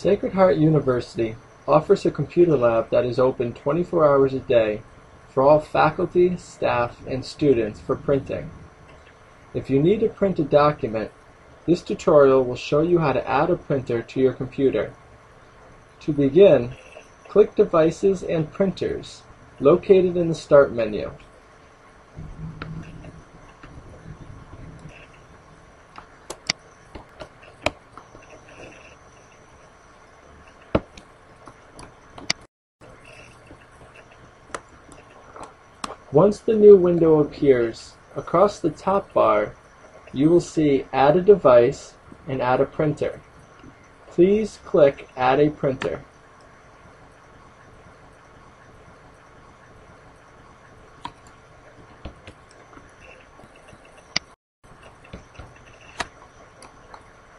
Sacred Heart University offers a computer lab that is open 24 hours a day for all faculty, staff, and students for printing. If you need to print a document, this tutorial will show you how to add a printer to your computer. To begin, click Devices and Printers, located in the Start menu. Once the new window appears, across the top bar, you will see Add a device and Add a printer. Please click Add a printer.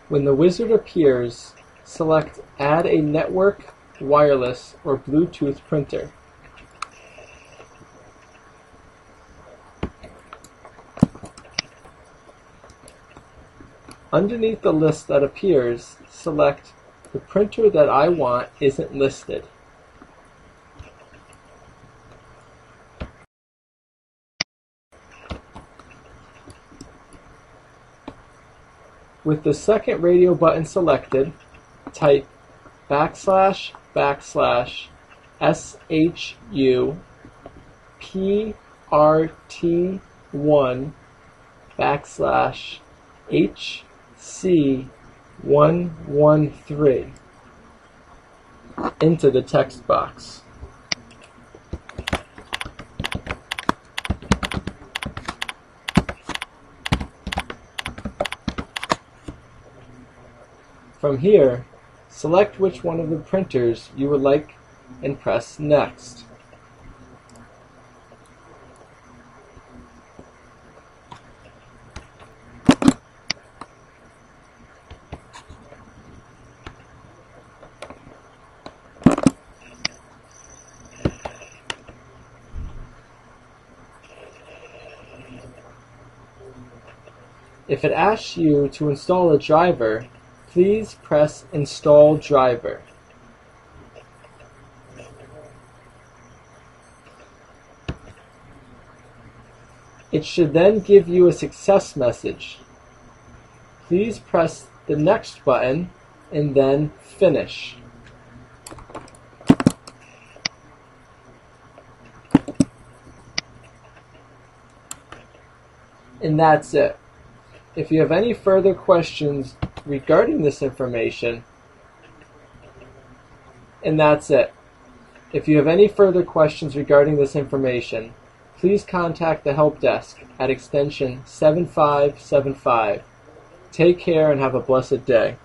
When the wizard appears, select Add a network, wireless, or Bluetooth printer. Underneath the list that appears, select "The printer that I want isn't listed". With the second radio button selected, type backslash backslash SHU PRT1 backslash HC113 into the text box. From here, select which one of the printers you would like and press Next. If it asks you to install a driver, please press Install driver. It should then give you a success message. Please press the Next button and then Finish. And that's it. If you have any further questions regarding this information, and that's it. If you have any further questions regarding this information, please contact the help desk at extension 7575. Take care and have a blessed day.